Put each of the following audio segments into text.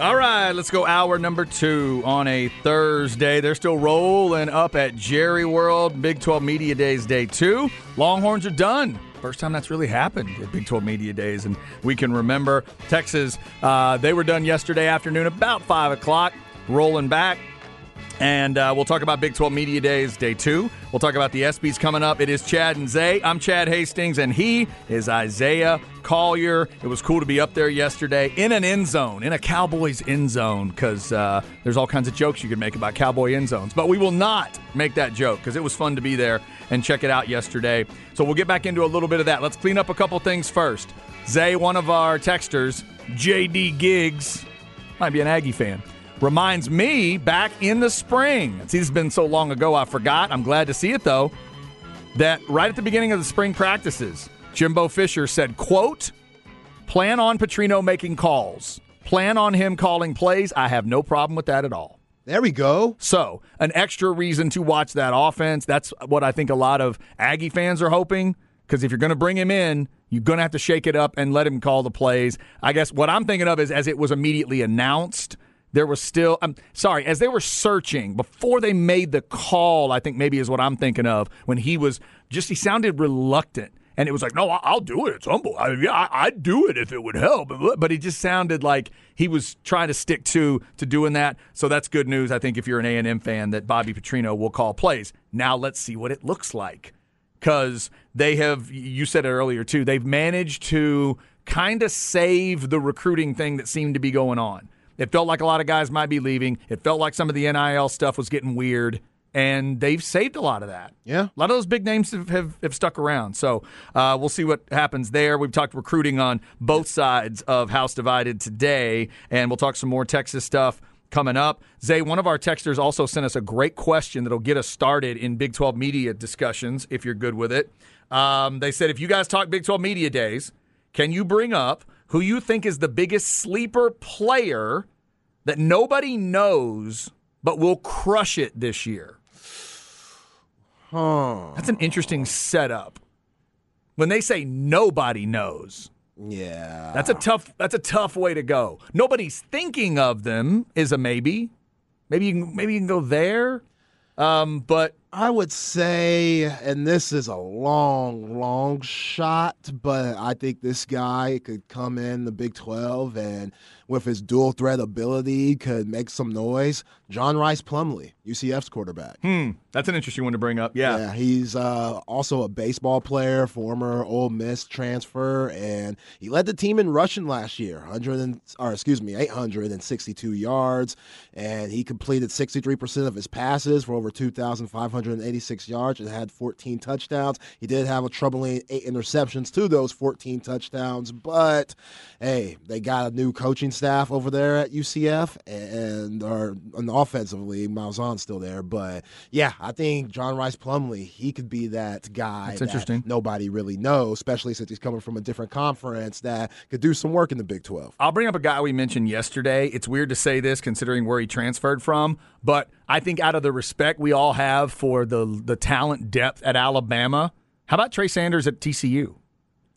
All right, let's go hour number two on a Thursday. They're still rolling up at Jerry World, Big 12 Media Days Day 2. Longhorns are done. First time that's really happened at Big 12 Media Days, and we can remember Texas, uh, they were done yesterday afternoon about 5 o'clock, rolling back. And uh, we'll talk about Big 12 Media Days, day two. We'll talk about the ESPYs coming up. It is Chad and Zay. I'm Chad Hastings, and he is Isaiah Collier. It was cool to be up there yesterday in an end zone, in a Cowboys end zone, because uh, there's all kinds of jokes you can make about Cowboy end zones. But we will not make that joke because it was fun to be there and check it out yesterday. So we'll get back into a little bit of that. Let's clean up a couple things first. Zay, one of our texters, JD Giggs, might be an Aggie fan reminds me back in the spring. See, this has been so long ago, I forgot. I'm glad to see it though. That right at the beginning of the spring practices, Jimbo Fisher said, "quote Plan on Petrino making calls. Plan on him calling plays. I have no problem with that at all." There we go. So, an extra reason to watch that offense. That's what I think a lot of Aggie fans are hoping. Because if you're going to bring him in, you're going to have to shake it up and let him call the plays. I guess what I'm thinking of is as it was immediately announced there was still I'm sorry as they were searching before they made the call I think maybe is what I'm thinking of when he was just he sounded reluctant. And it was like no I'll do it it's humble I, yeah I'd do it if it would help. But he just sounded like he was trying to stick to to doing that. So that's good news I think if you're an A&M fan that Bobby Petrino will call plays. Now let's see what it looks like. Because they have you said it earlier too they've managed to kind of save the recruiting thing that seemed to be going on it felt like a lot of guys might be leaving. It felt like some of the NIL stuff was getting weird, and they've saved a lot of that. Yeah. A lot of those big names have, have, have stuck around. So uh, we'll see what happens there. We've talked recruiting on both sides of House Divided today, and we'll talk some more Texas stuff coming up. Zay, one of our texters also sent us a great question that'll get us started in Big 12 media discussions, if you're good with it. Um, they said, if you guys talk Big 12 media days, can you bring up who you think is the biggest sleeper player that nobody knows but will crush it this year? Huh. That's an interesting setup. When they say nobody knows, yeah. That's a tough that's a tough way to go. Nobody's thinking of them is a maybe. Maybe you can maybe you can go there. Um, but I would say, and this is a long, long shot, but I think this guy could come in the Big 12 and with his dual threat ability could make some noise. John Rhys Plumlee, UCF's quarterback. Hmm, that's an interesting one to bring up. Yeah, yeah he's uh, also a baseball player, former Ole Miss transfer, and he led the team in rushing last year, 100 and, or excuse me, 862 yards, and he completed 63% of his passes for over 2,586 yards and had 14 touchdowns. He did have a troubling eight interceptions to those 14 touchdowns, but hey, they got a new coaching staff over there at UCF, and or on offensively, Malzahn's still there. But yeah, I think John Rhys Plumlee, he could be that guy. That's interesting. nobody really knows, especially since he's coming from a different conference that could do some work in the Big Twelve. I'll bring up a guy we mentioned yesterday. It's weird to say this considering where he transferred from, but I think out of the respect we all have for the the talent depth at Alabama, how about Trey Sanders at TCU?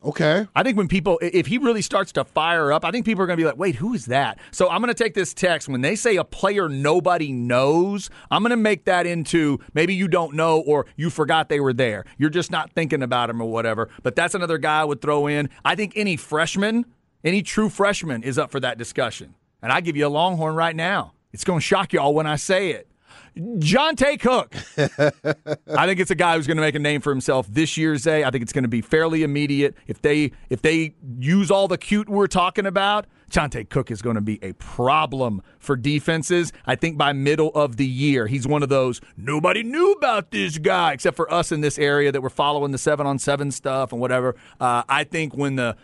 Okay. I think when people, if he really starts to fire up, I think people are going to be like, wait, who is that? So I'm going to take this text. When they say a player nobody knows, I'm going to make that into maybe you don't know or you forgot they were there. You're just not thinking about him or whatever. But that's another guy I would throw in. I think any freshman, any true freshman is up for that discussion. And I give you a Longhorn right now. It's going to shock y'all when I say it. Johntay Cook. I think it's a guy who's going to make a name for himself this year, Zay. I think it's going to be fairly immediate. If they if they use all the cute we're talking about, Johntay Cook is going to be a problem for defenses. I think by middle of the year, he's one of those nobody knew about this guy except for us in this area that were following the seven on seven stuff and whatever. Uh, I think when the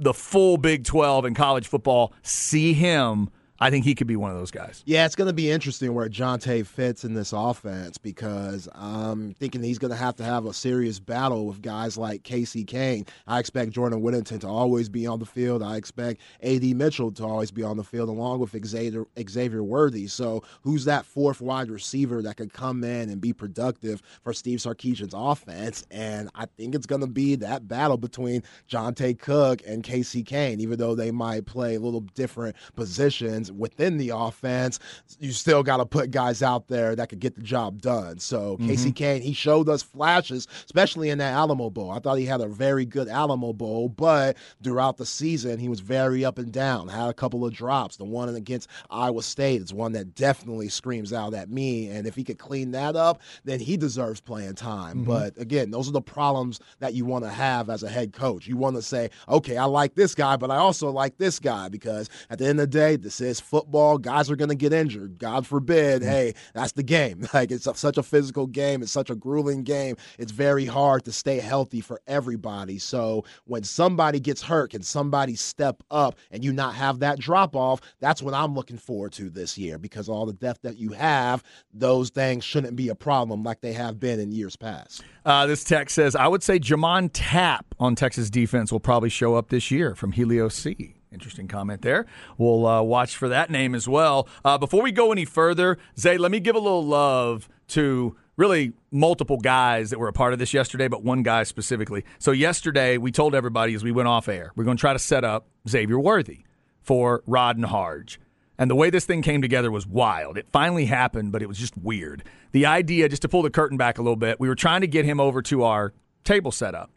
the full Big Twelve in college football see him I think he could be one of those guys. Yeah, it's going to be interesting where Johntay fits in this offense because I'm thinking he's going to have to have a serious battle with guys like Casey Cain. I expect Jordan Whittington to always be on the field. I expect A.D. Mitchell to always be on the field along with Xavier, Xavier Worthy. So who's that fourth wide receiver that could come in and be productive for Steve Sarkisian's offense? And I think it's going to be that battle between Johntay Cook and Casey Cain, even though they might play a little different positions within the offense, you still got to put guys out there that could get the job done. So mm-hmm. Casey Cain, he showed us flashes, especially in that Alamo Bowl. I thought he had a very good Alamo Bowl, but throughout the season, he was very up and down. Had a couple of drops. The one against Iowa State is one that definitely screams out at me. And if he could clean that up, then he deserves playing time. Mm-hmm. But again, those are the problems that you want to have as a head coach. You want to say, okay, I like this guy, but I also like this guy because at the end of the day, this is football. Guys are going to get injured. God forbid. Mm-hmm. Hey, that's the game. Like it's such a physical game. It's such a grueling game. It's very hard to stay healthy for everybody. So when somebody gets hurt, can somebody step up and you not have that drop off? That's what I'm looking forward to this year because all the depth that you have, those things shouldn't be a problem like they have been in years past. Uh, this text says, I would say J'Mond Tapp on Texas defense will probably show up this year from Helios C. Interesting comment there. We'll uh, watch for that name as well. Uh, before we go any further, Zay, let me give a little love to really multiple guys that were a part of this yesterday, but one guy specifically. So yesterday, we told everybody as we went off air, we're going to try to set up Xavier Worthy for Rod and Harge. And the way this thing came together was wild. It finally happened, but it was just weird. The idea, just to pull the curtain back a little bit, we were trying to get him over to our table setup.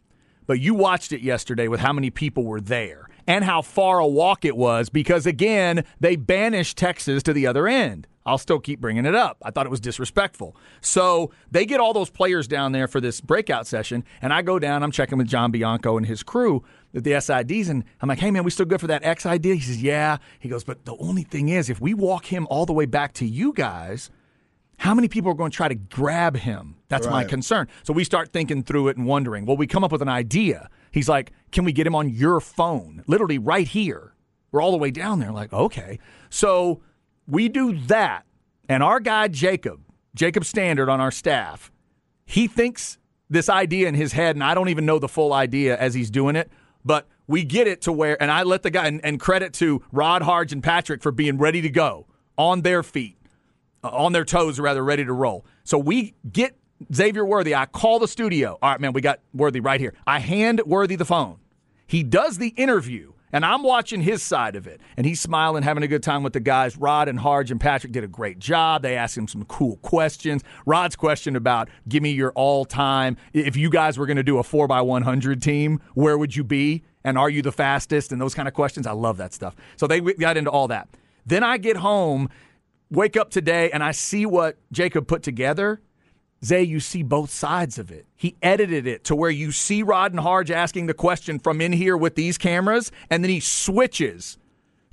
But you watched it yesterday with how many people were there and how far a walk it was because, again, they banished Texas to the other end. I'll still keep bringing it up. I thought it was disrespectful. So they get all those players down there for this breakout session, and I go down, I'm checking with John Bianco and his crew at the SIDs, and I'm like, hey, man, we still good for that X idea?" He says, yeah. He goes, but the only thing is, if we walk him all the way back to you guys, how many people are going to try to grab him? That's right. my concern. So we start thinking through it and wondering, well, we come up with an idea. He's like, can we get him on your phone? Literally right here. We're all the way down there. Like, okay. So we do that. And our guy, Jacob, Jacob Standard on our staff, he thinks this idea in his head, and I don't even know the full idea as he's doing it, but we get it to where, and I let the guy, and, and credit to Rod, Harge, and Patrick for being ready to go on their feet, uh, on their toes, rather, ready to roll. So we get Xavier Worthy, I call the studio. All right, man, we got Worthy right here. I hand Worthy the phone. He does the interview, and I'm watching his side of it. And he's smiling, having a good time with the guys. Rod and Harge and Patrick did a great job. They asked him some cool questions. Rod's question about give me your all time. If you guys were going to do a 4x100 team, where would you be? And are you the fastest? And those kind of questions. I love that stuff. So they got into all that. Then I get home, wake up today, and I see what Jacob put together Zay, you see both sides of it. He edited it to where you see Rod and Harge asking the question from in here with these cameras, and then he switches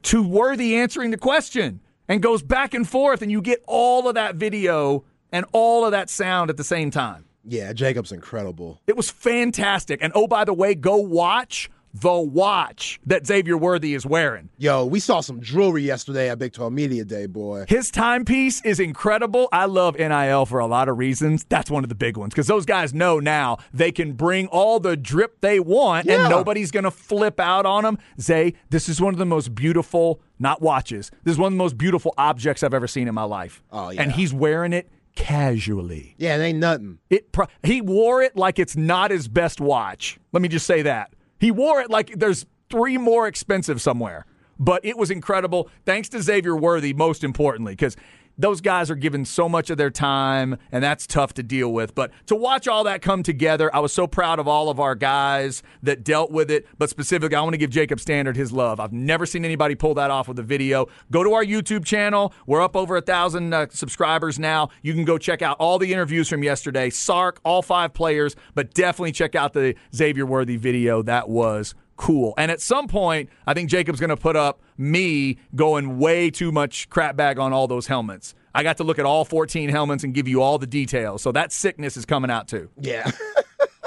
to Worthy answering the question and goes back and forth, and you get all of that video and all of that sound at the same time. Yeah, Jacob's incredible. It was fantastic. And oh, by the way, go watch the watch that Xavier Worthy is wearing. Yo, we saw some jewelry yesterday at Big 12 Media Day, boy. His timepiece is incredible. I love NIL for a lot of reasons. That's one of the big ones because those guys know now they can bring all the drip they want yeah. and nobody's going to flip out on them. Zay, this is one of the most beautiful, not watches, this is one of the most beautiful objects I've ever seen in my life. Oh, yeah. And he's wearing it casually. Yeah, it ain't nothing. It he wore it like it's not his best watch. Let me just say that. He wore it like there's three more expensive somewhere. But it was incredible. Thanks to Xavier Worthy, most importantly, because those guys are given so much of their time, and that's tough to deal with. But to watch all that come together, I was so proud of all of our guys that dealt with it. But specifically, I want to give Jacob Standard his love. I've never seen anybody pull that off with a video. Go to our YouTube channel. We're up over a thousand uh, subscribers now. You can go check out all the interviews from yesterday. Sark, all five players, but definitely check out the Xavier Worthy video. That was cool. And at some point, I think Jacob's going to put up me going way too much crap bag on all those helmets. I got to look at all 14 helmets and give you all the details. So that sickness is coming out too. Yeah.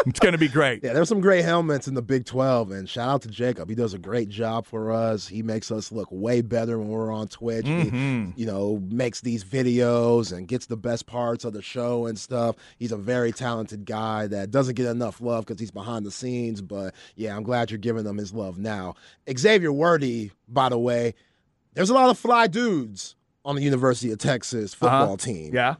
it's going to be great. Yeah, there's some great helmets in the Big 12, and shout out to Jacob. He does a great job for us. He makes us look way better when we're on Twitch. Mm-hmm. He, you know, makes these videos and gets the best parts of the show and stuff. He's a very talented guy that doesn't get enough love because he's behind the scenes. But yeah, I'm glad you're giving him his love now. Xavier Worthy, by the way, there's a lot of fly dudes on the University of Texas football uh-huh. team. Yeah.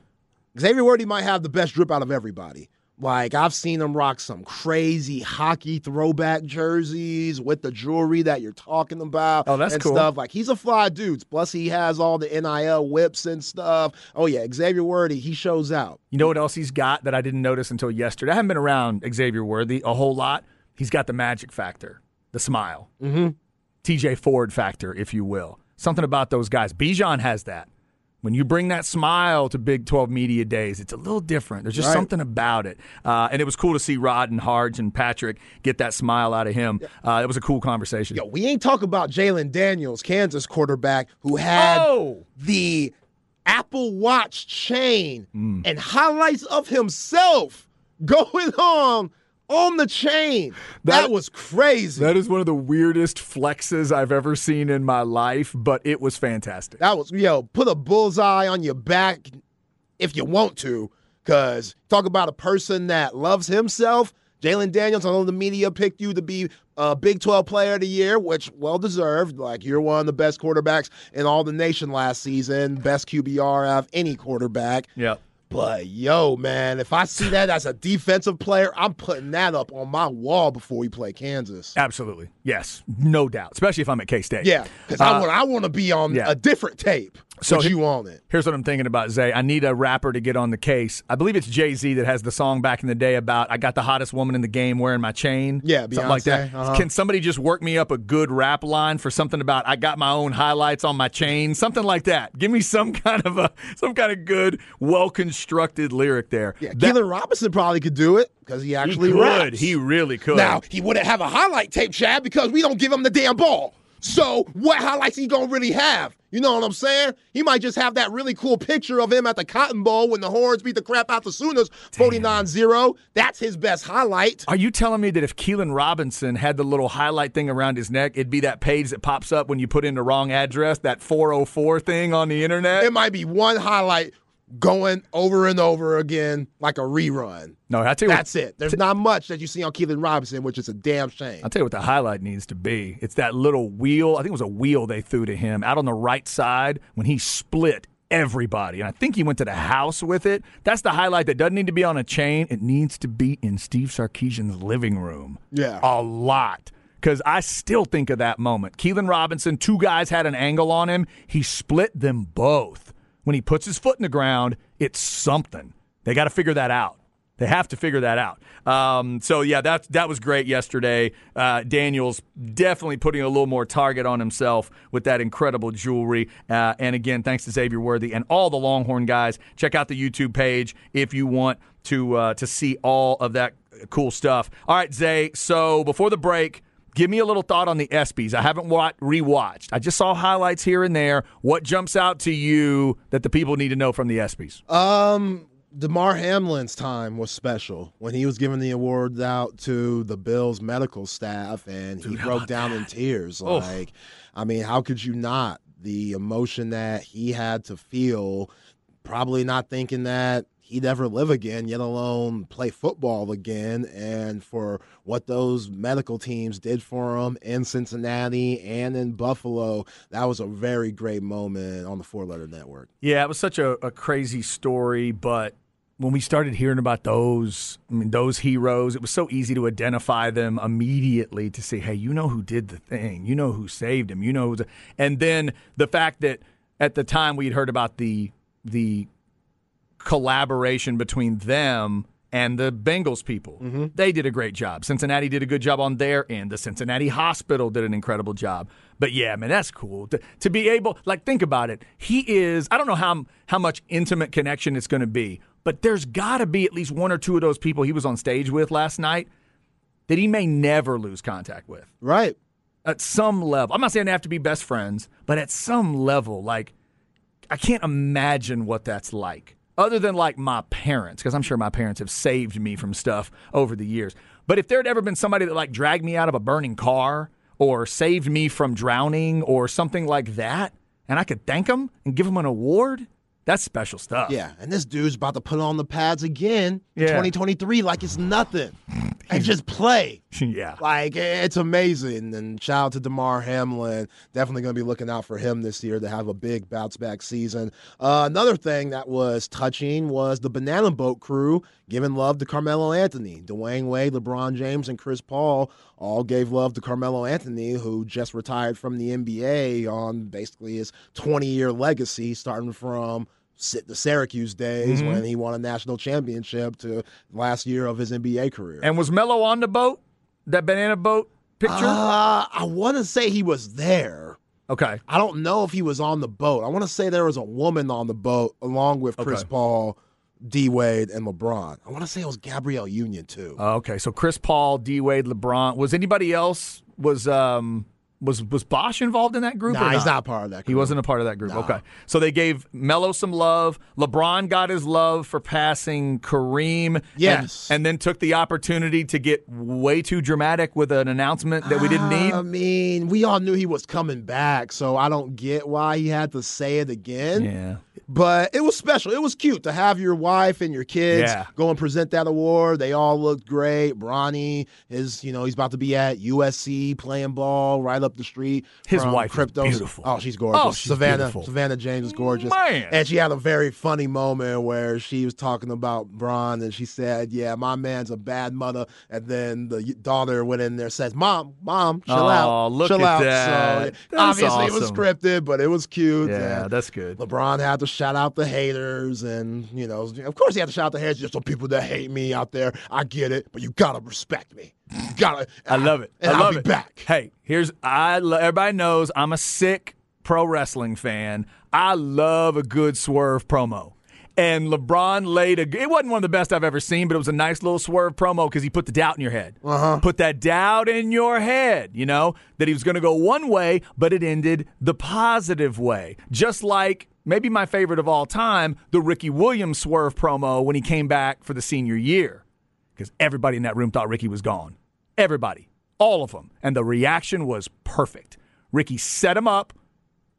Xavier Worthy might have the best drip out of everybody. Like I've seen him rock some crazy hockey throwback jerseys with the jewelry that you're talking about. Oh, that's and cool. Stuff like he's a fly dude. Plus he has all the NIL whips and stuff. Oh yeah, Xavier Worthy, he shows out. You know what else he's got that I didn't notice until yesterday? I haven't been around Xavier Worthy a whole lot. He's got the magic factor, the smile, mm-hmm. TJ Ford factor, if you will. Something about those guys. Bijan has that. When you bring that smile to Big 12 Media Days, it's a little different. There's just Right. something about it. Uh, and it was cool to see Rod and Harge and Patrick get that smile out of him. Uh, it was a cool conversation. Yo, we ain't talking about Jalon Daniels, Kansas quarterback, who had Oh! the Apple Watch chain Mm. and highlights of himself going on on the chain. That, That- was crazy. That is one of the weirdest flexes I've ever seen in my life, but it was fantastic. That was yo, put a bullseye on your back if you want to, because talk about a person that loves himself. Jalon Daniels, I know the media picked you to be a Big 12 Player of the Year, which well deserved. Like you're one of the best quarterbacks in all the nation last season, best QBR out of any quarterback. Yeah. But yo, man, if I see that as a defensive player, I'm putting that up on my wall before we play Kansas. Absolutely. Yes. No doubt. Especially if I'm at K State. Yeah, because I uh, want I want to be on yeah. a different tape. So he- you on it? Here's what I'm thinking about, Zay. I need a rapper to get on the case. I believe it's Jay Z that has the song back in the day about I got the hottest woman in the game wearing my chain. Yeah, something like that. Uh-huh. Can somebody just work me up a good rap line for something about I got my own highlights on my chain, something like that? Give me some kind of a some kind of good, well constructed lyric there. Yeah, That- Keilan Robinson probably could do it because he he actually could. raps. He really could. now he wouldn't have a highlight tape, Chad, because we don't give him the damn ball. So what highlights he gonna really have? You know what I'm saying? He might just have that really cool picture of him at the Cotton Bowl when the Horns beat the crap out the Sooners 49-0. That's his best highlight. Are you telling me that if Keilan Robinson had the little highlight thing around his neck, it'd be that page that pops up when you put in the wrong address, that 404 thing on the internet? It might be one highlight going over and over again like a rerun. No, I tell you what, That's it. There's not much that you see on Keilan Robinson, which is a damn shame. I'll tell you what the highlight needs to be. It's that little wheel. I think it was a wheel they threw to him out on the right side when he split everybody. And I think he went to the house with it. That's the highlight that doesn't need to be on a chain. It needs to be in Steve Sarkisian's living room. Yeah. A lot. Because I still think of that moment. Keilan Robinson, two guys had an angle on him. He split them both. When he puts his foot in the ground, it's something. They got to figure that out. They have to figure that out. Um, so yeah, that that was great yesterday. Uh, Daniels definitely putting a little more target on himself with that incredible jewelry. Uh, and again, thanks to Xavier Worthy and all the Longhorn guys. Check out the YouTube page if you want to uh, to see all of that cool stuff. All right, Zay. So before the break. Give me a little thought on the ESPYS. I haven't wa- rewatched. I just saw highlights here and there. What jumps out to you that the people need to know from the ESPYS? Um, Damar Hamlin's time was special when he was giving the awards out to the Bills medical staff, and he broke down in tears. Like, I mean, how could you not? The emotion that he had to feel, probably not thinking that he'd ever live again, yet alone play football again. And for what those medical teams did for him in Cincinnati and in Buffalo, that was a very great moment on the Four Letter Network. Yeah, it was such a, a crazy story, but when we started hearing about those, I mean, those heroes, it was so easy to identify them immediately to say, hey, you know who did the thing, you know who saved him, you know and then the fact that at the time we had heard about the the collaboration between them and the Bengals people. Mm-hmm. They did a great job. Cincinnati did a good job on their end. The Cincinnati Hospital did an incredible job. But yeah, man, that's cool to, to be able. Like, think about it. He is. I don't know how how much intimate connection it's going to be, but there's got to be at least one or two of those people he was on stage with last night that he may never lose contact with Right. at some level. I'm not saying they have to be best friends, but at some level, like I can't imagine what that's like. Other than like my parents, because I'm sure my parents have saved me from stuff over the years. But if there had ever been somebody that like dragged me out of a burning car or saved me from drowning or something like that, and I could thank them and give them an award, that's special stuff. Yeah, and this dude's about to put on the pads again in Yeah. 2023 like it's nothing. And just play. yeah. Like it's amazing. And shout out to Damar Hamlin. Definitely going to be looking out for him this year to have a big bounce back season. Uh, another thing that was touching was the Banana Boat crew giving love to Carmelo Anthony. Dwyane Wade, LeBron James, and Chris Paul all gave love to Carmelo Anthony, who just retired from the NBA on basically his 20 year legacy, starting from the Syracuse days mm-hmm. when he won a national championship to last year of his NBA career. And was Melo on the boat? That banana boat picture? Uh, I want to say he was there. Okay. I don't know if he was on the boat. I want to say there was a woman on the boat along with Chris okay. Paul, D Wade, and LeBron. I want to say it was Gabrielle Union too. Uh, okay, so Chris Paul, D Wade, LeBron. Was anybody else? Was um was was Bosh involved in that group? Nah, he's not part of that. group. He wasn't a part of that group. Nah. Okay, so they gave Melo some love. LeBron got his love for passing Kareem. Yes, and, and then took the opportunity to get way too dramatic with an announcement that we didn't ah, need. I mean, we all knew he was coming back, so I don't get why he had to say it again. Yeah. But it was special. It was cute to have your wife and your kids yeah. go and present that award. They all looked great. Bronny is, you know, he's about to be at USC playing ball right up the street. His wife crypto. beautiful. Oh, she's gorgeous. Oh, she's Savannah beautiful. Savannah James is gorgeous. Man. And she had a very funny moment where she was talking about Bron and she said, "Yeah, my man's a bad mother." And then the daughter went in there and says, "Mom, mom, chill oh, out, look chill at out." That. So obviously awesome. it was scripted, but it was cute. Yeah, that's good. LeBron had to shout out the haters, and you know, of course, he had to shout out the haters. Just some people that hate me out there. I get it, but you gotta respect me. Gotta. I love it. I love it. back. Hey, here's I. Everybody knows I'm a sick pro wrestling fan. I love a good swerve promo. And LeBron laid a. It wasn't one of the best I've ever seen, but it was a nice little swerve promo because he put the doubt in your head. Uh-huh. Put that doubt in your head, you know, that he was going to go one way, but it ended the positive way. Just like maybe my favorite of all time, the Ricky Williams swerve promo when he came back for the senior year. Because everybody in that room thought Ricky was gone. Everybody. All of them. And the reaction was perfect. Ricky set him up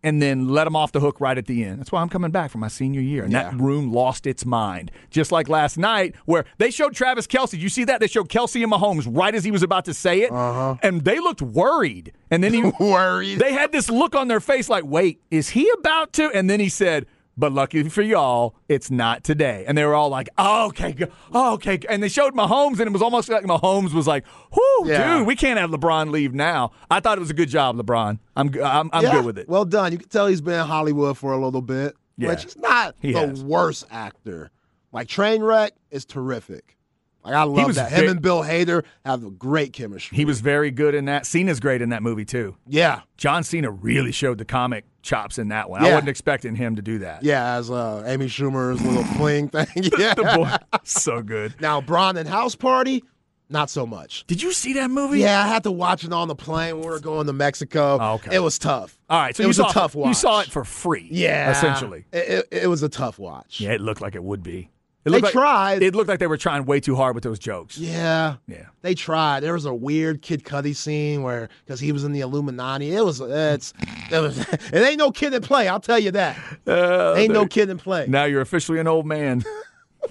and then let him off the hook right at the end. That's why I'm coming back for my senior year. And Yeah. that room lost its mind. Just like last night, where they showed Travis Kelce. You see that? They showed Kelce and Mahomes right as he was about to say it. Uh-huh. And they looked worried. And then he Worried. they had this look on their face like, wait, is he about to? And then he said, but lucky for y'all, it's not today. And they were all like, oh, okay, oh, okay. And they showed Mahomes, and it was almost like Mahomes was like, whoo, Yeah. dude, we can't have LeBron leave now. I thought it was a good job, LeBron. I'm, I'm, I'm Yeah, good with it. Well done. You can tell he's been in Hollywood for a little bit. Yeah. Which he's not He the has. worst actor. Like Trainwreck is terrific. Like I love was that. ve- Him and Bill Hader have a great chemistry. He was very good in that. Cena's great in that movie, too. yeah. John Cena really showed the comic chops in that one. I wasn't expecting him to do that. Yeah, as uh, Amy Schumer's little fling thing. Yeah. The boy, so good. Now, Bron and House Party, not so much. Did you see that movie? Yeah, I had to watch it on the plane when we were going to Mexico. Oh, okay. It was tough. All right, so it you was saw a tough watch. You saw it for free. Yeah, essentially. It, it, it was a tough watch. Yeah, it looked like it would be. It They like, tried. It looked like they were trying way too hard with those jokes. Yeah. Yeah. They tried. There was a weird Kid Cudi scene where because he was in the Illuminati. It was it's it was it ain't no Kid 'n Play. I'll tell you that. Uh, Ain't no Kid 'n Play. Now you're officially an old man.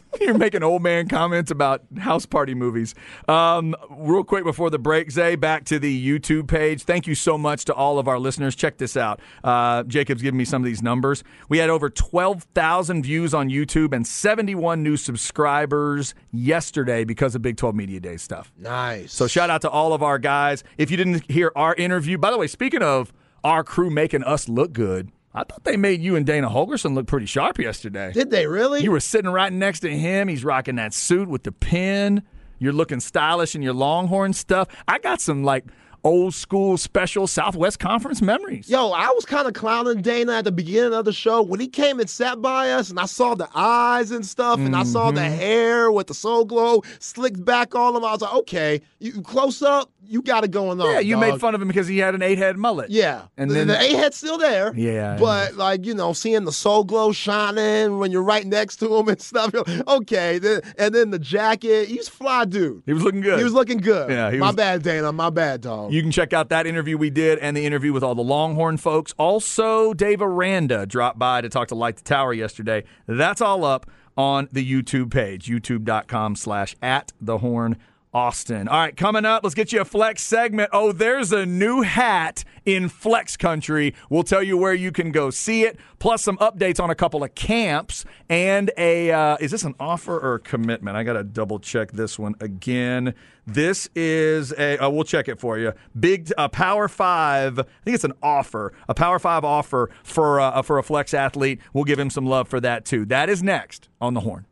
You're making old man comments about house party movies. Um, real quick before the break, Zay, back to the YouTube page. Thank you so much to all of our listeners. Check this out. Uh, Jacob's giving me some of these numbers. We had over 12,000 views on YouTube and 71 new subscribers yesterday because of Big 12 Media Day stuff. Nice. So shout out to all of our guys. If you didn't hear our interview, by the way, speaking of our crew making us look good, I thought they made you and Dana Holgorsen look pretty sharp yesterday. Did they really? You were sitting right next to him. He's rocking that suit with the pin. You're looking stylish in your Longhorn stuff. I got some like old school special Southwest Conference memories. Yo, I was kind of clowning Dana at the beginning of the show when he came and sat by us, and I saw the eyes and stuff, and I saw the Mm-hmm. hair with the soul glow slicked back on him. I was like, okay, you close up, you got it going on. yeah, you dog. made fun of him because he had an eight head mullet. Yeah, And the, then- the eight head's still there. Yeah, but like you know, seeing the soul glow shining when you're right next to him and stuff. Like, okay, and then the jacket. He's fly dude. He was looking good. He was looking good. Yeah, my was- bad, Dana. My bad, dog. You can check out that interview we did and the interview with all the Longhorn folks. Also, Dave Aranda dropped by to talk to Light the Tower yesterday. That's all up on the YouTube page, youtube.com slash at the horn Austin. All right, coming up, let's get you a flex segment. Oh, there's a new hat in flex country. We'll tell you where you can go see it, plus some updates on a couple of camps and a uh, is this an offer or a commitment? I got to double check this one again. This is a uh, we'll check it for you. Big uh, Power 5, I think it's an offer, a Power 5 offer for uh, for a flex athlete. We'll give him some love for that too. That is next on the horn.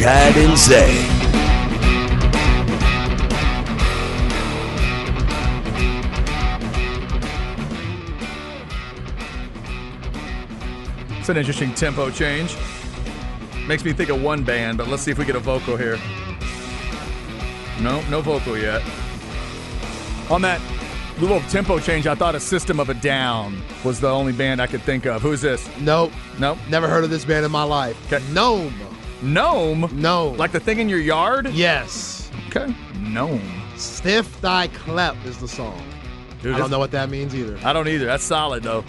Chad and Zay. It's an interesting tempo change. Makes me think of one band, but let's see if we get a vocal here. No, no vocal yet. On that little tempo change, I thought a System of a Down was the only band I could think of. Who's this? Nope. Nope. Never heard of this band in my life. 'Kay. Gnome. Gnome? No. Like the thing in your yard? Yes. Okay. Gnome. Stiff Thy Clep is the song. Dude, I don't know what that means either. I don't either. That's solid though.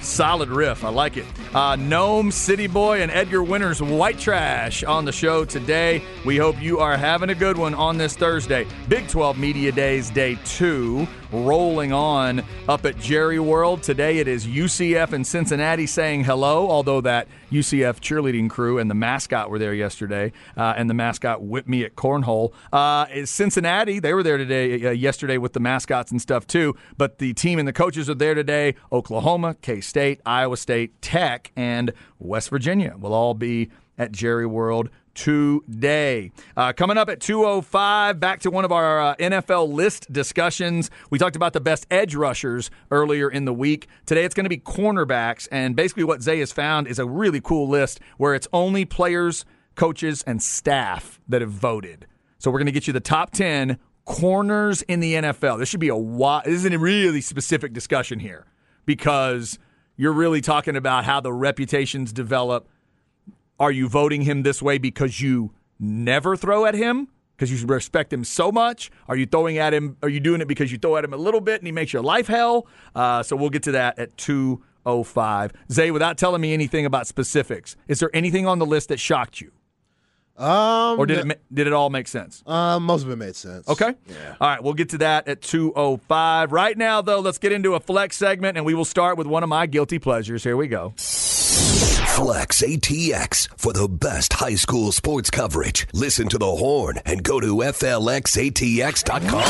Solid riff. I like it. Uh, Gnome, City Boy, and Edgar Winter's White Trash on the show today. We hope you are having a good one on this Thursday. Big 12 Media Days, day two, rolling on up at Jerry World. Today it is UCF and Cincinnati saying hello, although that UCF cheerleading crew and the mascot were there yesterday, uh, and the mascot whipped me at cornhole. Uh, is Cincinnati, they were there today, uh, yesterday with the mascots and stuff too, but the team and the coaches are there today. Oklahoma, K State, Iowa State, Tech, and West Virginia will all be at Jerry World today. Uh, coming up at 205, back to one of our uh, NFL list discussions. We talked about the best edge rushers earlier in the week. Today it's going to be cornerbacks, and basically what Zay has found is a really cool list where it's only players, coaches, and staff that have voted. So we're going to get you the top 10 corners in the NFL. This should be a wi- this is a really specific discussion here because you're really talking about how the reputations develop are you voting him this way because you never throw at him? Because you respect him so much? Are you throwing at him? Are you doing it because you throw at him a little bit and he makes your life hell? Uh, so we'll get to that at 205. Zay, without telling me anything about specifics, is there anything on the list that shocked you? Um, Or did it, ma- did it all make sense? Uh, most of it made sense. Okay. Yeah. All right, we'll get to that at 205. Right now, though, let's get into a flex segment, and we will start with one of my guilty pleasures. Here we go. Flex ATX for the best high school sports coverage. Listen to the horn and go to FLXATX.com.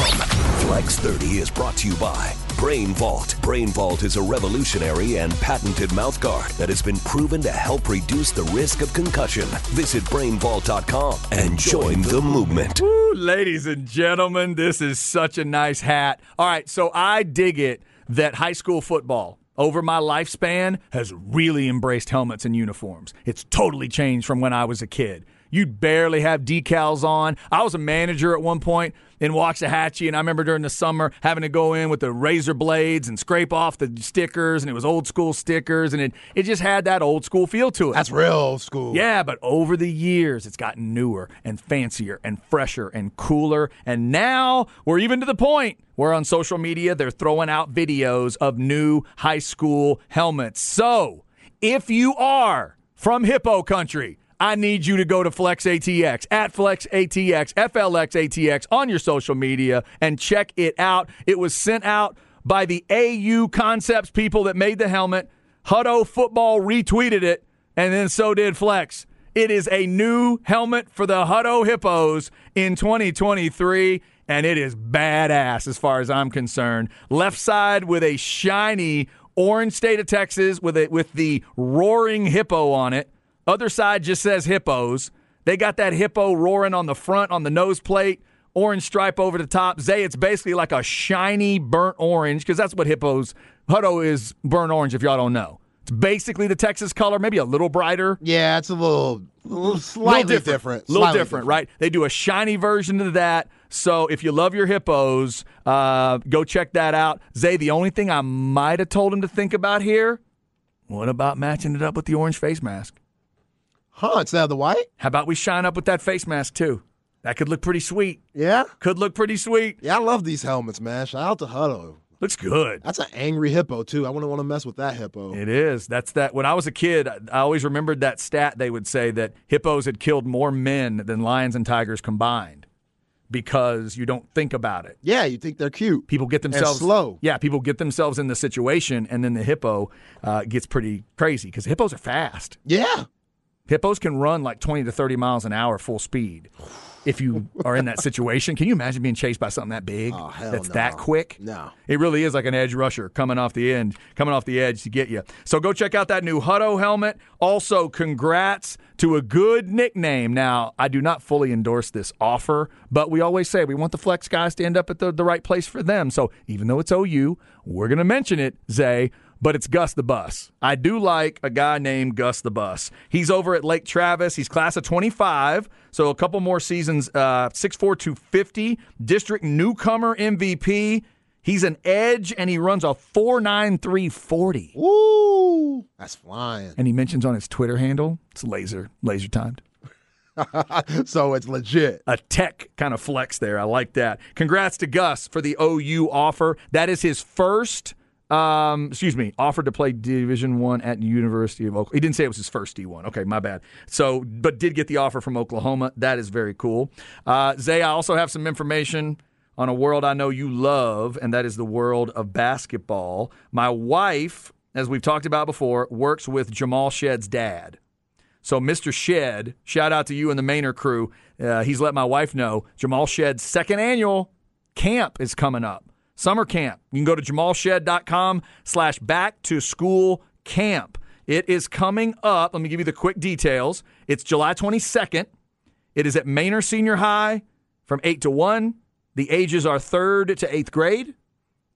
Flex 30 is brought to you by Brain Vault. Brain Vault is a revolutionary and patented mouthguard that has been proven to help reduce the risk of concussion. Visit brainvault.com and join the movement. Woo, ladies and gentlemen, this is such a nice hat. All right, so I dig it that high school football over my lifespan has really embraced helmets and uniforms. It's totally changed from when I was a kid. You'd barely have decals on. I was a manager at one point in Waxahachie, and I remember during the summer having to go in with the razor blades and scrape off the stickers, and it was old school stickers, and it, it just had that old school feel to it. That's real old school. Yeah, but over the years, it's gotten newer and fancier and fresher and cooler. And now we're even to the point where on social media, they're throwing out videos of new high school helmets. So if you are from Hippo Country, I need you to go to FlexATX at FlexATX, FLXATX on your social media and check it out. It was sent out by the AU Concepts people that made the helmet. Hutto Football retweeted it, and then so did Flex. It is a new helmet for the Hutto Hippos in 2023, and it is badass as far as I'm concerned. Left side with a shiny orange state of Texas with it with the roaring hippo on it. Other side just says hippos. They got that hippo roaring on the front on the nose plate, orange stripe over the top. Zay, it's basically like a shiny burnt orange because that's what hippos. Hutto is burnt orange. If y'all don't know, it's basically the Texas color, maybe a little brighter. Yeah, it's a little, a little slightly little different. A little Slightly different, right? They do a shiny version of that. So if you love your hippos, uh, go check that out. Zay, the only thing I might have told him to think about here, what about matching it up with the orange face mask? Huh? Instead of the white? How about we shine up with that face mask too? That could look pretty sweet. Yeah. Could look pretty sweet. Yeah, I love these helmets, man. Shout out to Hutto. Looks good. That's an angry hippo too. I wouldn't want to mess with that hippo. It is. That's that. When I was a kid, I always remembered that stat. They would say that hippos had killed more men than lions and tigers combined because you don't think about it. Yeah, you think they're cute. People get themselves slow. Yeah, people get themselves in the situation, and then the hippo uh, gets pretty crazy because hippos are fast. Yeah. Hippos can run like twenty to thirty miles an hour full speed. If you are in that situation, can you imagine being chased by something that big? Oh, that's no. that quick. No. It really is like an edge rusher coming off the end, coming off the edge to get you. So go check out that new Hutto helmet. Also, congrats to a good nickname. Now, I do not fully endorse this offer, but we always say we want the flex guys to end up at the, the right place for them. So even though it's OU, we're going to mention it, Zay. But it's Gus the Bus. I do like a guy named Gus the Bus. He's over at Lake Travis. He's class of 25, so a couple more seasons. Uh, 6'4", 250, district newcomer MVP. He's an edge and he runs a 4.9340. Woo! That's flying. And he mentions on his Twitter handle, it's laser, laser timed. so it's legit. A tech kind of flex there. I like that. Congrats to Gus for the OU offer. That is his first. Um, excuse me, offered to play Division One at University of Oklahoma. He didn't say it was his first D one. Okay, my bad. So, but did get the offer from Oklahoma. That is very cool. Uh, Zay, I also have some information on a world I know you love, and that is the world of basketball. My wife, as we've talked about before, works with Jamal Shead's dad. So, Mr. Shead, shout out to you and the Manor crew. Uh, he's let my wife know Jamal Shead's second annual camp is coming up. Summer camp. You can go to jamalshed.com slash back to school camp. It is coming up. Let me give you the quick details. It's July 22nd. It is at Manor Senior High from 8 to 1. The ages are third to eighth grade.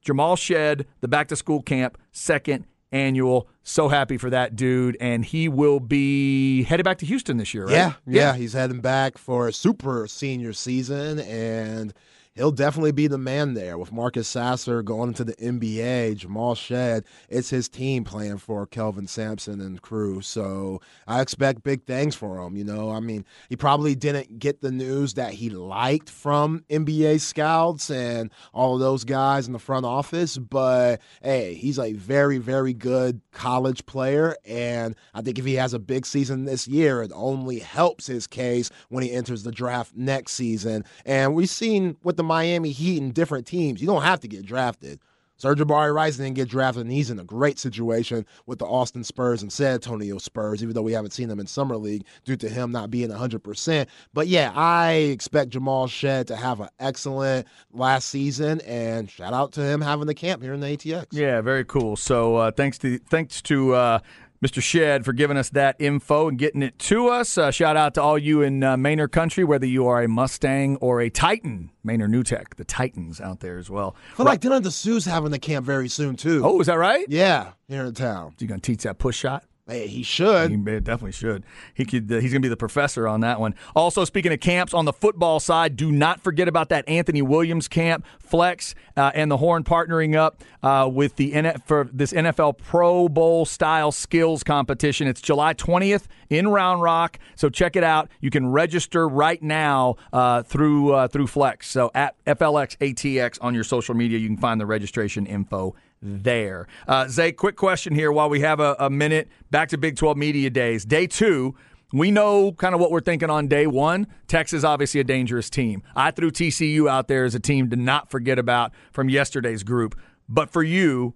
Jamal Shead, the back to school camp, second annual. So happy for that dude. And he will be headed back to Houston this year, right? Yeah, yeah, He's heading back for a super senior season, and he'll definitely be the man there with Marcus Sasser going into the NBA. Jamal Shead, it's his team playing for Kelvin Sampson and crew. So I expect big things for him. You know, I mean, he probably didn't get the news that he liked from NBA scouts and all of those guys in the front office, but hey, he's a very, very good college player. And I think if he has a big season this year, it only helps his case when he enters the draft next season. And we've seen with the Miami Heat and different teams, you don't have to get drafted. Sir'Jabari Rice didn't get drafted, and he's in a great situation with the Austin Spurs and San Antonio Spurs, even though we haven't seen them in Summer League due to him not being 100%. But yeah, I expect Jamal Shead to have an excellent last season, and shout out to him having the camp here in the ATX. Yeah, very cool. So uh, thanks to thanks to uh, Mr. Shead for giving us that info and getting it to us. Uh, shout out to all you in uh, country, whether you are a Mustang or a Titan. Manor New Tech, the Titans out there as well. I feel like Dylan Disu's having the camp very soon, too. Oh, is that right? Yeah, here in town. You gonna teach that push shot? He should. He definitely should. He could. Uh, he's going to be the professor on that one. Also, speaking of camps on the football side, do not forget about that Anthony Williams camp, Flex, uh, and the Horn partnering up uh, with the N- for this NFL Pro Bowl style skills competition. It's July 20th in Round Rock, so check it out. You can register right now uh, through uh, through Flex. So at FLX ATX on your social media, you can find the registration info there. Uh, Zay, quick question here while we have a, a minute. Back to Big 12 Media Days. Day two, we know kind of what we're thinking on day one. Texas, obviously, a dangerous team. I threw TCU out there as a team to not forget about from yesterday's group. But for you,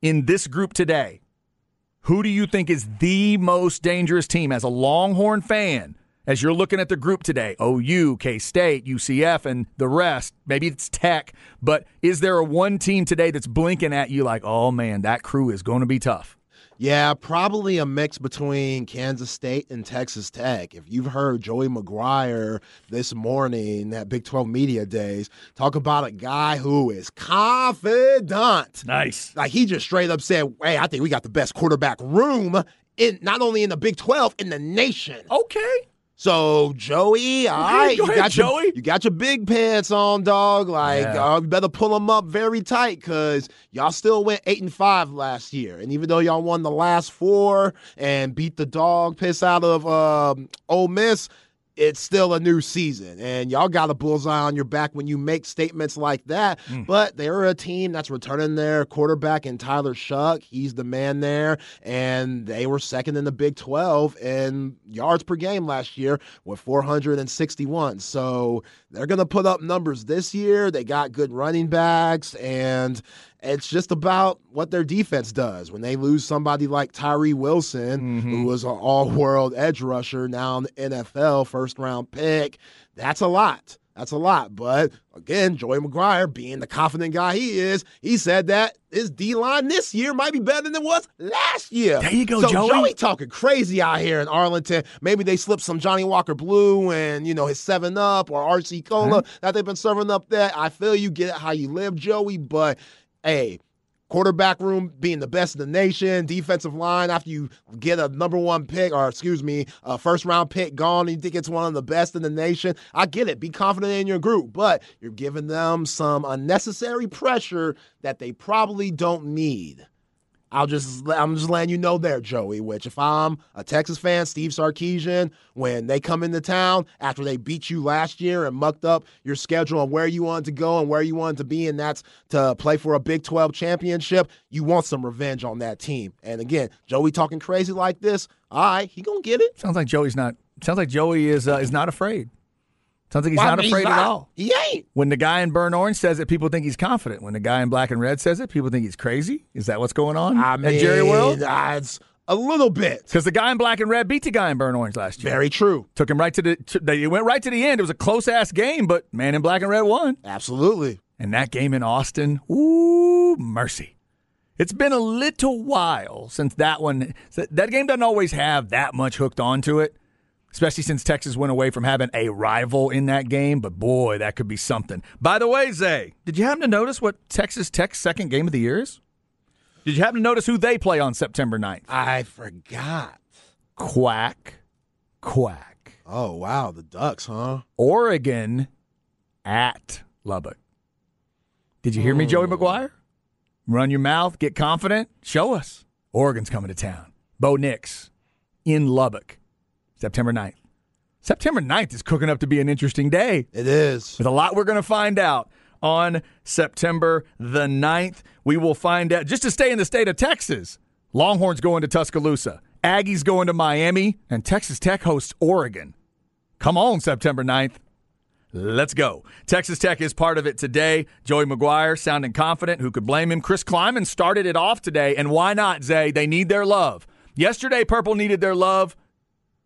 in this group today, who do you think is the most dangerous team as a Longhorn fan? As you're looking at the group today, OU, K State, UCF, and the rest, maybe it's Tech, but is there a one team today that's blinking at you like, oh man, that crew is going to be tough? Yeah, probably a mix between Kansas State and Texas Tech. If you've heard Joey McGuire this morning at Big 12 Media Days talk about a guy who is confident. Nice. Like he just straight up said, Hey, I think we got the best quarterback room in not only in the Big 12, in the nation. Okay. So Joey, all right, you ahead, got Joey. your you got your big pants on, dog. Like, Yeah. uh, you better pull them up very tight because y'all still went eight and five last year, and even though y'all won the last four and beat the dog piss out of um, Ole Miss, it's still a new season and y'all got a bullseye on your back when you make statements like that. Mm. But they're a team that's returning their quarterback in Tyler Shough. He's the man there. And they were second in the Big 12 in yards per game last year with 461. So they're going to put up numbers this year. They got good running backs and it's just about what their defense does. When they lose somebody like Tyree Wilson, mm-hmm. who was an all world edge rusher, now in the NFL, first round pick, that's a lot. That's a lot. But again, Joey McGuire, being the confident guy he is, he said that his D line this year might be better than it was last year. There you go, so Joey. Joey talking crazy out here in Arlington. Maybe they slipped some Johnnie Walker Blue and, you know, his 7 Up or RC Cola that they've been serving up there. I feel you get it how you live, Joey, but hey, quarterback room being the best in the nation, defensive line after you get a number one pick, or excuse me, a first round pick gone, and you think it's one of the best in the nation. I get it. Be confident in your group, but you're giving them some unnecessary pressure that they probably don't need. I'll just I'm just letting you know there, Joey. Which if I'm a Texas fan, Steve Sarkisian, when they come into town after they beat you last year and mucked up your schedule and where you wanted to go and where you wanted to be, and that's to play for a Big 12 championship, you want some revenge on that team. And again, Joey talking crazy like this, all right, he gonna get it. Sounds like Joey's not. Sounds like Joey is uh, is not afraid. Sounds like he's well, not afraid he's not. at all. He ain't. When the guy in burnt orange says it, people think he's confident. When the guy in black and red says it, people think he's crazy. Is that what's going on I mean, Jerry World? That's a little bit. Because the guy in black and red beat the guy in burnt orange last year. Very true. Took him right to the. To, they went right to the end. It was a close ass game, but man in black and red won. Absolutely. And that game in Austin, ooh, mercy. It's been a little while since that one. That game doesn't always have that much hooked onto it especially since Texas went away from having a rival in that game. But boy, that could be something. By the way, Zay, did you happen to notice what Texas Tech's second game of the year is? Did you happen to notice who they play on September 9th? I forgot. Quack, quack. Oh, wow. The Ducks, huh? Oregon at Lubbock. Did you hear me, Joey hmm. McGuire? Run your mouth, get confident, show us. Oregon's coming to town. Bo Nix in Lubbock. September 9th. September 9th is cooking up to be an interesting day. It is. With a lot we're going to find out on September the 9th. We will find out, just to stay in the state of Texas, Longhorns going to Tuscaloosa, Aggies going to Miami, and Texas Tech hosts Oregon. Come on, September 9th. Let's go. Texas Tech is part of it today. Joey McGuire sounding confident. Who could blame him? Chris Klieman started it off today, and why not, Zay? They need their love. Yesterday, Purple needed their love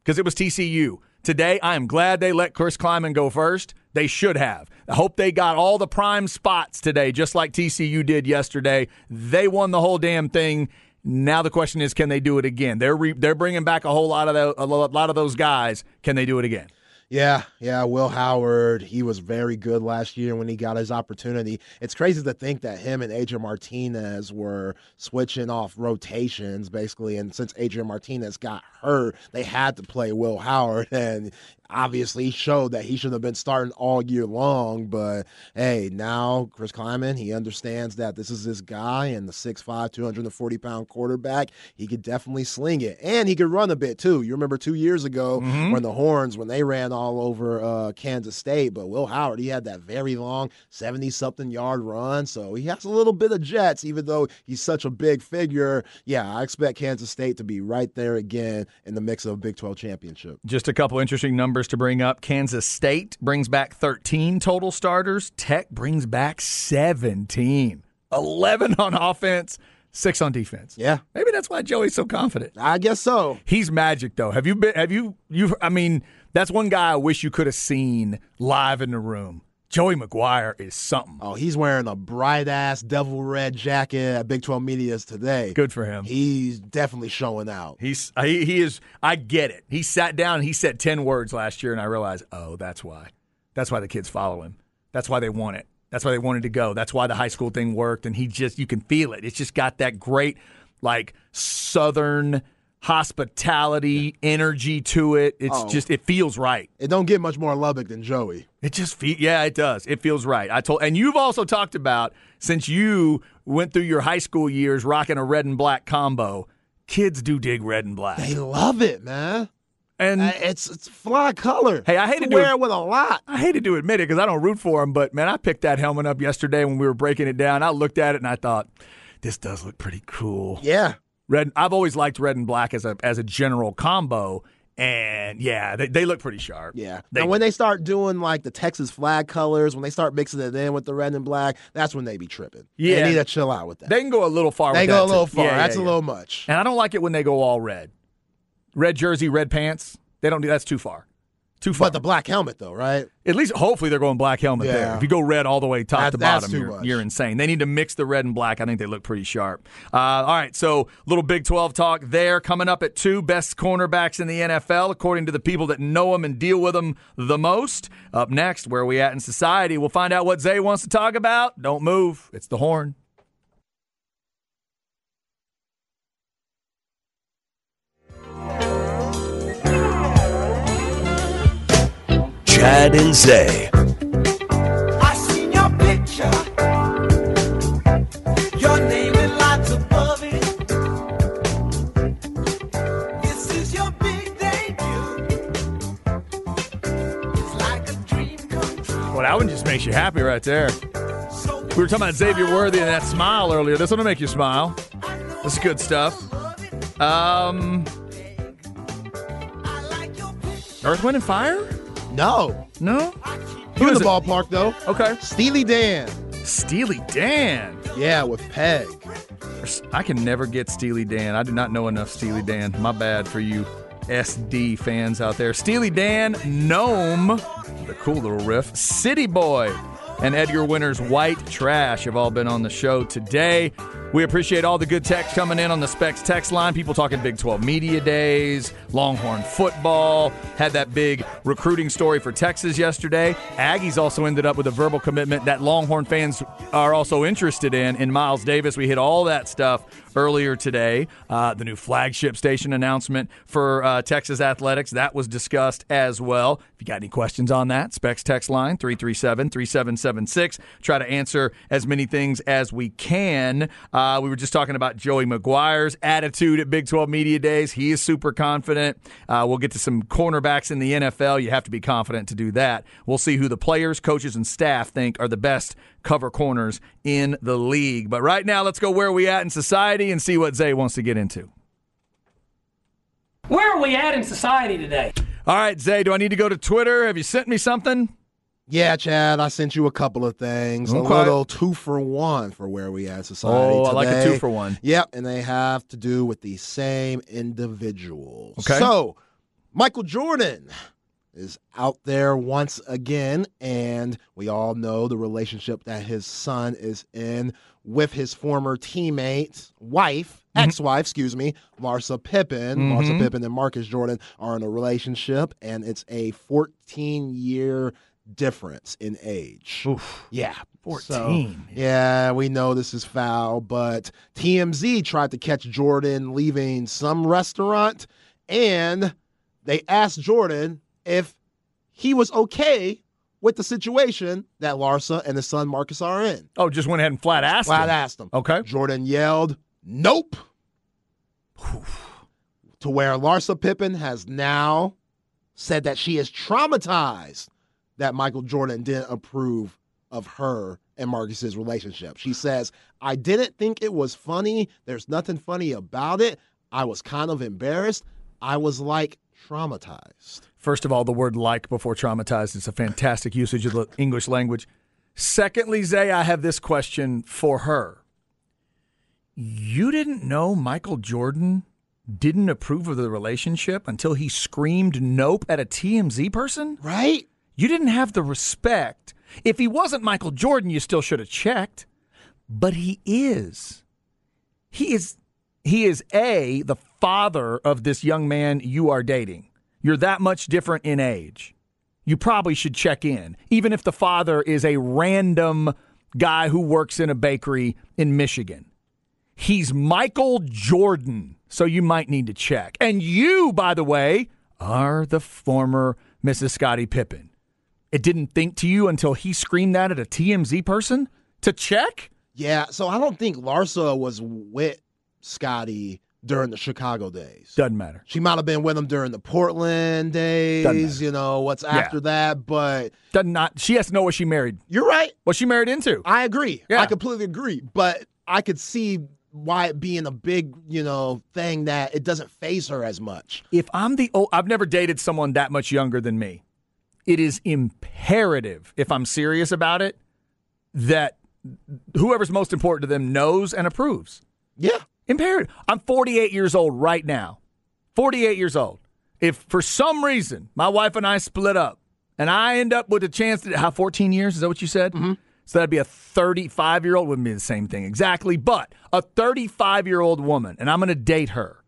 because it was TCU. Today, I am glad they let Chris Klieman go first. They should have. I hope they got all the prime spots today, just like TCU did yesterday. They won the whole damn thing. Now the question is, can they do it again? They're re- they're bringing back a whole lot of the, a lot of those guys. Can they do it again? Yeah, yeah, Will Howard, he was very good last year when he got his opportunity. It's crazy to think that him and Adrian Martinez were switching off rotations basically and since Adrian Martinez got hurt, they had to play Will Howard and obviously showed that he should have been starting all year long. But hey, now Chris Klieman, he understands that this is his guy and the 6'5, 240 pound quarterback. He could definitely sling it and he could run a bit too. You remember two years ago mm-hmm. when the Horns, when they ran all over uh, Kansas State, but Will Howard, he had that very long 70 something yard run. So he has a little bit of jets, even though he's such a big figure. Yeah, I expect Kansas State to be right there again in the mix of a Big 12 championship. Just a couple interesting numbers numbers to bring up. Kansas State brings back 13 total starters. Tech brings back 17. 11 on offense, 6 on defense. Yeah. Maybe that's why Joey's so confident. I guess so. He's magic though. Have you been have you you I mean, that's one guy I wish you could have seen live in the room. Joey McGuire is something. Oh, he's wearing a bright ass devil red jacket at Big 12 Media's today. Good for him. He's definitely showing out. He's he, he is I get it. He sat down and he said 10 words last year and I realized, "Oh, that's why. That's why the kids follow him. That's why they want it. That's why they wanted to go. That's why the high school thing worked and he just you can feel it. It's just got that great like southern hospitality, energy to it. It's oh. just it feels right. It don't get much more Lubbock than Joey. It just fe- yeah, it does. It feels right. I told and you've also talked about since you went through your high school years rocking a red and black combo, kids do dig red and black. They love it, man. And Uh, it's it's fly color. Hey, I hate to wear it- it with a lot. I hated to admit it because I don't root for him, but man, I picked that helmet up yesterday when we were breaking it down. I looked at it and I thought, this does look pretty cool. Yeah. Red. I've always liked red and black as a as a general combo, and yeah, they, they look pretty sharp. Yeah. They- and when they start doing like the Texas flag colors, when they start mixing it in with the red and black, that's when they be tripping. Yeah. They need to chill out with that. They can go a little far. They go a little too. far. Yeah, yeah, that's a yeah. little much. And I don't like it when they go all red. Red jersey, red pants. They don't do that's too far. Too far. But the black helmet though, right? At least, hopefully, they're going black helmet there. If you go red all the way top That- to bottom, you're, you're insane. They need to mix the red and black. I think they look pretty sharp. Uh, all right, so little Big 12 talk there. Coming up at two, best cornerbacks in the NFL, according to the people that know them and deal with them the most. Up next, where are we at in society? We'll find out what Zay wants to talk about. Don't move. It's the horn. That one just makes you happy right there. We were talking about Xavier Worthy and that smile earlier. This one will make you smile. This is good stuff. Um, I like your picture. Earth, Wind, and Fire? No. No? You in the ballpark though. Okay. Steely Dan. Steely Dan. Yeah, with Peg. I can never get Steely Dan. I do not know enough Steely Dan. My bad for you SD fans out there. Steely Dan, Gnome, the cool little riff, City Boy, and Edgar Winter's White Trash have all been on the show today. We appreciate all the good text coming in on the Specs text line. People talking Big 12 Media Days, Longhorn football, had that big recruiting story for Texas yesterday. Aggies also ended up with a verbal commitment that Longhorn fans are also interested in in Miles Davis. We hit all that stuff earlier today. Uh, the new flagship station announcement for uh, Texas Athletics, that was discussed as well. If you got any questions on that, Specs text line 337 3776. Try to answer as many things as we can. Uh, we were just talking about Joey McGuire's attitude at Big 12 Media Days. He is super confident. Uh, we'll get to some cornerbacks in the NFL. You have to be confident to do that. We'll see who the players, coaches, and staff think are the best cover corners in the league. But right now, let's go where we at in society and see what Zay wants to get into. Where are we at in society today? All right, Zay, do I need to go to Twitter? Have you sent me something? Yeah, Chad, I sent you a couple of things. Okay. A little two for one for where we at society. Oh, I like a two for one. Yep, and they have to do with the same individuals. Okay. So, Michael Jordan is out there once again, and we all know the relationship that his son is in with his former teammate, wife, Mm-hmm. ex-wife, excuse me, Larsa Pippen. Larsa Pippen and Marcus Jordan are in a relationship, and it's a 14-year difference in age. Yeah. 14, So, yeah, we know this is foul, but TMZ tried to catch Jordan leaving some restaurant, and they asked Jordan if he was okay with the situation that Larsa and his son Marcus are in. Oh, just went ahead and flat asked Flat him. asked him. Okay. Jordan yelled, Nope. to where Larsa Pippen has now said that she is traumatized that Michael Jordan didn't approve of her and Marcus's relationship. She says, I didn't think it was funny. There's nothing funny about it. I was kind of embarrassed. I was like traumatized. First of all, the word like before traumatized is a fantastic usage of the English language. Secondly, Zay, I have this question for her. You didn't know Michael Jordan didn't approve of the relationship until he screamed nope at a TMZ person? Right? You didn't have the respect. If he wasn't Michael Jordan, you still should have checked. But he is. He is he is a the father of this young man you are dating. You're that much different in age. You probably should check in, even if the father is a random guy who works in a bakery in Michigan. He's Michael Jordan, so you might need to check. And you, by the way, are the former Mrs. Scottie Pippen. It didn't think to you until he screamed that at a TMZ person to check? Yeah, so I don't think Larsa was with Scottie during the Chicago days. Doesn't matter. She might have been with him during the Portland days, you know, what's after that. But Doesn't not. She has to know what she married. you're right. What she married into. I agree. Yeah. I completely agree. But I could see why it being a big, you know, thing that it doesn't phase her as much. if I'm the old, I've never dated someone that much younger than me. It is imperative, if I'm serious about it, that whoever's most important to them knows and approves. Yeah. Imperative. I'm 48 years old right now. 48 years old. If for some reason my wife and I split up and I end up with a chance to how 14 years is that what you said? Mm-hmm. So that'd be a 35 year old wouldn't be the same thing exactly, but a 35 year old woman, and I'm going to date her.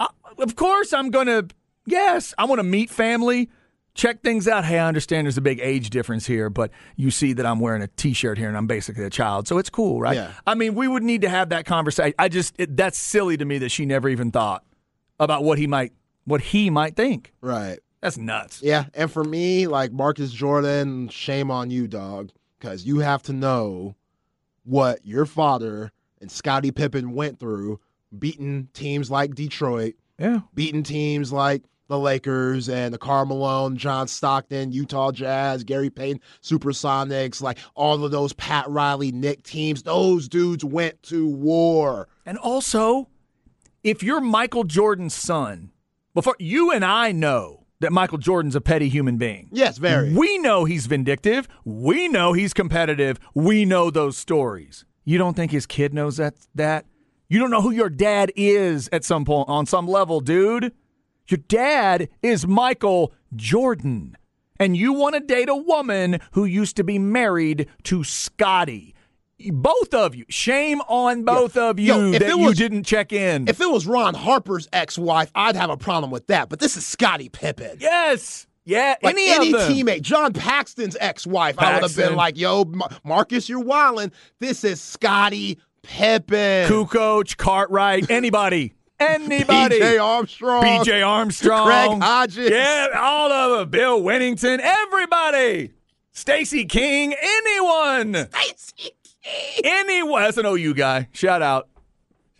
I, of course, I'm going to. Yes, I want to meet family, check things out. Hey, I understand there's a big age difference here, but you see that I'm wearing a T-shirt here and I'm basically a child, so it's cool, right? Yeah. I mean, we would need to have that conversation. I just it, that's silly to me that she never even thought about what he might what he might think. Right. That's nuts. Yeah. And for me, like Marcus Jordan, shame on you, dog, because you have to know what your father and Scottie Pippen went through beating teams like Detroit, Yeah. beating teams like the Lakers and the Karl Malone, John Stockton, Utah Jazz, Gary Payton, Supersonics, like all of those Pat Riley, Knick teams. Those dudes went to war. And also, if you're Michael Jordan's son, before you and I know that Michael Jordan's a petty human being. Yes, very. We know he's vindictive. We know he's competitive. We know those stories. You don't think his kid knows that that? You don't know who your dad is at some point on some level, dude. Your dad is Michael Jordan. And you want to date a woman who used to be married to Scottie. Both of you. Shame on both of you Yo, that it you didn't check in. If it was Ron Harper's ex-wife, I'd have a problem with that. But this is Scottie Pippen. yes. Yeah. Like any, any, of them. teammate, John Paxson's ex-wife, I would have been like, "Yo, Mar- Marcus, you're wildin'. This is Scottie Pippen, Kukoc, Cartwright, anybody. Anybody. B.J. Armstrong, BJ Armstrong, Craig Hodges. yeah, all of them, Bill Wennington, everybody, Stacy King, anyone, Stacy King. anyone. That's an OU guy. Shout out,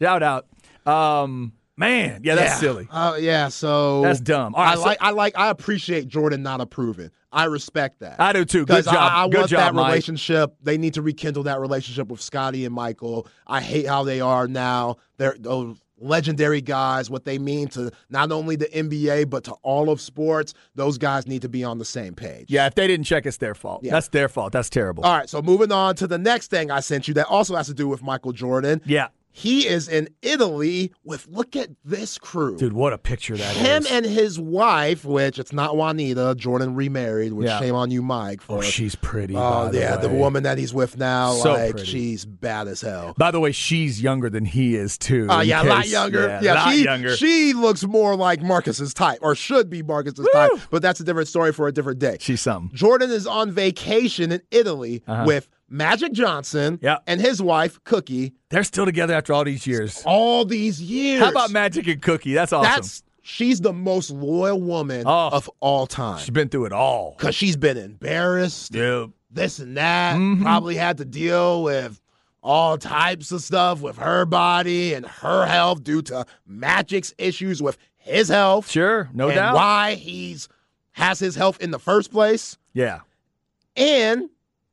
shout out. Um, man, yeah, that's Yeah. silly. Uh, yeah, so That's dumb. All right, I so- like, I like, I appreciate Jordan not approving. I respect that. I do too. Good Because job. I, I Good want job, that Mike. relationship. They need to rekindle that relationship with Scottie and Michael. I hate how they are now. They're those legendary guys. What they mean to not only the NBA but to all of sports. Those guys need to be on the same page. Yeah, if they didn't check, it's their fault. Yeah. That's their fault. That's terrible. All right. So moving on to the next thing I sent you that also has to do with Michael Jordan. yeah, He is in Italy with look at this crew. dude, what a picture that is. Him and his wife, which it's not Juanita, Jordan remarried, which Yeah. shame on you, Mike. For oh, she's pretty. Oh by the yeah, the woman that he's with now, So like pretty. she's bad as hell. By the way, she's younger than he is too. Oh in yeah, a lot younger. Yeah, Yeah, a lot she younger. she looks more like Marcus's type, or should be Marcus's type. But that's a different story for a different day. she's something. Jordan is on vacation in Italy uh-huh. with Magic Johnson. Yeah. and his wife Cookie. They're still together after all these years. All these years. How about Magic and Cookie? That's awesome. That's she's the most loyal woman Oh. of all time she's been through it all. because she's been embarrassed. Yeah. this and that. Mm-hmm. Probably had to deal with all types of stuff with her body and her health due to Magic's issues with his health. Sure, no and doubt. why he's has his health in the first place. Yeah. And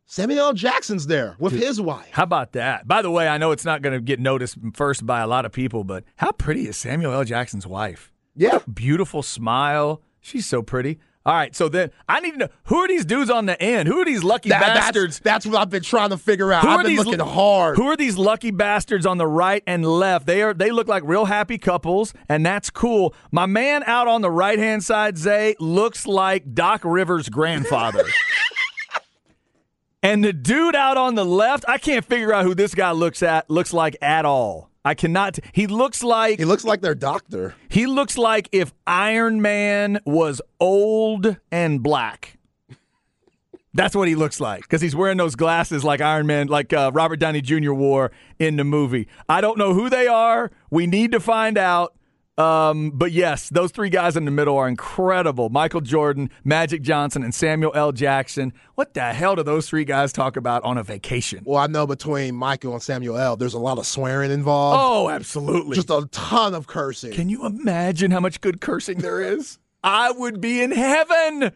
Samuel L. Jackson's there with his wife. How about that? By the way, I know it's not going to get noticed first by a lot of people, but how pretty is Samuel L. Jackson's wife? Yeah. Beautiful smile. She's so pretty. All right, so then I need to know who are these dudes on the end? Who are these lucky That- bastards? That's, that's what I've been trying to figure out. Who I've are been these looking hard. Who are these lucky bastards on the right and left? They are they look like real happy couples, and that's cool. My man out on the right hand side, Zay, looks like Doc Rivers' grandfather. and the dude out on the left, I can't figure out who this guy looks at looks like at all. I cannot. He looks like he looks like their doctor. he looks like if Iron Man was old and black. That's what he looks like because he's wearing those glasses like Iron Man, like uh, Robert Downey Jr. wore in the movie. I don't know who they are. We need to find out. Um, but yes, those three guys in the middle are incredible. Michael Jordan, Magic Johnson, and Samuel L. Jackson. What the hell do those three guys talk about on a vacation? Well, I know between Michael and Samuel L., there's a lot of swearing involved. Oh, absolutely. Just a ton of cursing. Can you imagine how much good cursing there is? I would be in heaven.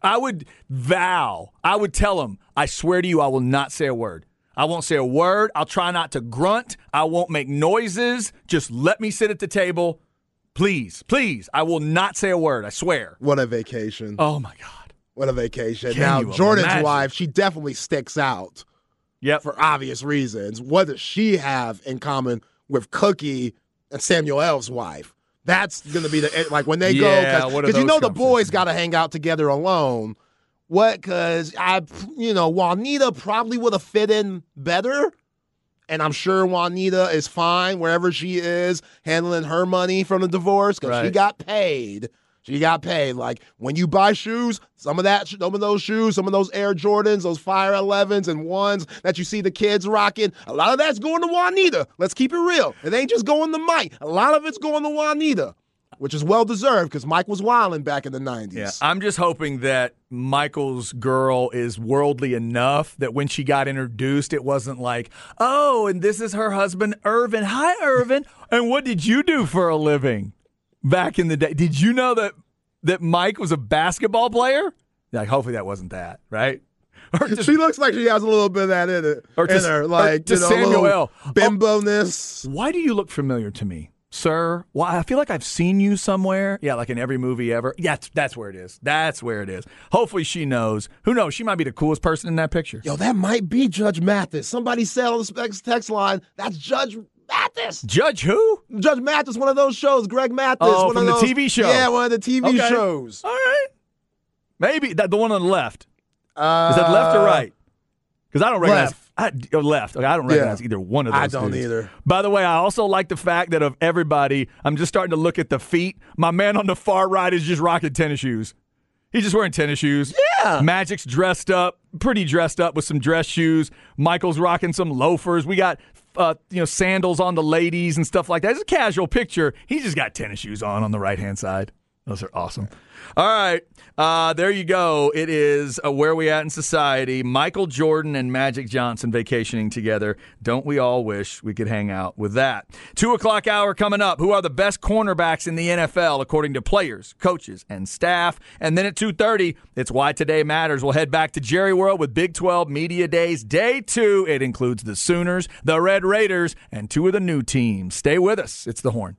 I would vow. I would tell him, I swear to you, I will not say a word. I won't say a word. I'll try not to grunt. I won't make noises. Just let me sit at the table. Please, please. I will not say a word. I swear. what a vacation. Oh my God. What a vacation. Can now, Jordan's imagine? wife, she definitely sticks out Yep. for obvious reasons. What does she have in common with Cookie and Samuel L's wife? That's going to be the eh, like when they Yeah, go because you know the boys got to hang out together alone. What? Because I, you know, Juanita probably would have fit in better, and I'm sure Juanita is fine wherever she is handling her money from the divorce because she got paid. She got paid. Like when you buy shoes, some of that, some of those shoes, some of those Air Jordans, those Fire 11s and ones that you see the kids rocking, a lot of that's going to Juanita. Let's keep it real. It ain't just going to Mike. A lot of it's going to Juanita, which is well deserved because Mike was wilding back in the 90s. Yeah, I'm just hoping that Michael's girl is worldly enough that when she got introduced, it wasn't like, oh, and this is her husband, Earvin. Hi, Earvin. and what did you do for a living back in the day? Did you know that that Mike was a basketball player? Like, hopefully that wasn't that, right? Or just, she looks like she has a little bit of that in it. Or in just- her, or like just you know, Samuel little L. Oh. Bimbo-ness. why do you look familiar to me, sir? Well, I feel like I've seen you somewhere. Yeah, like in every movie ever. Yeah, that's, that's where it is. That's where it is. Hopefully she knows. Who knows? She might be the coolest person in that picture. Yo, that might be Judge Mathis. Somebody said on the text line, that's Judge Mathis. Judge who? Judge Mathis, one of those shows. Greg Mathis. Oh, one from of the those, TV show. Yeah, one of the TV Okay. shows. All right. Maybe that the one on the left. Uh, Is that left or right? Because I don't recognize left. I, oh, left. Okay, I don't recognize Yeah. either one of those. I don't dudes. either. By the way, I also like the fact that of everybody, I'm just starting to look at the feet. My man on the far right is just rocking tennis shoes. He's just wearing tennis shoes. Yeah. Magic's dressed up, pretty dressed up with some dress shoes. Michael's rocking some loafers. We got uh, you know sandals on the ladies and stuff like that. It's a casual picture. He's just got tennis shoes on on the right hand side. Those are awesome. All right, uh, there you go. It is uh, where we at in society. Michael Jordan and Magic Johnson vacationing together. Don't we all wish we could hang out with that? Two o'clock hour coming up. Who are the best cornerbacks in the NFL according to players, coaches, and staff? And then at two thirty, it's why today matters. We'll head back to Jerry World with Big Twelve Media Days Day Two. It includes the Sooners, the Red Raiders, and two of the new teams. Stay with us. It's the Horn.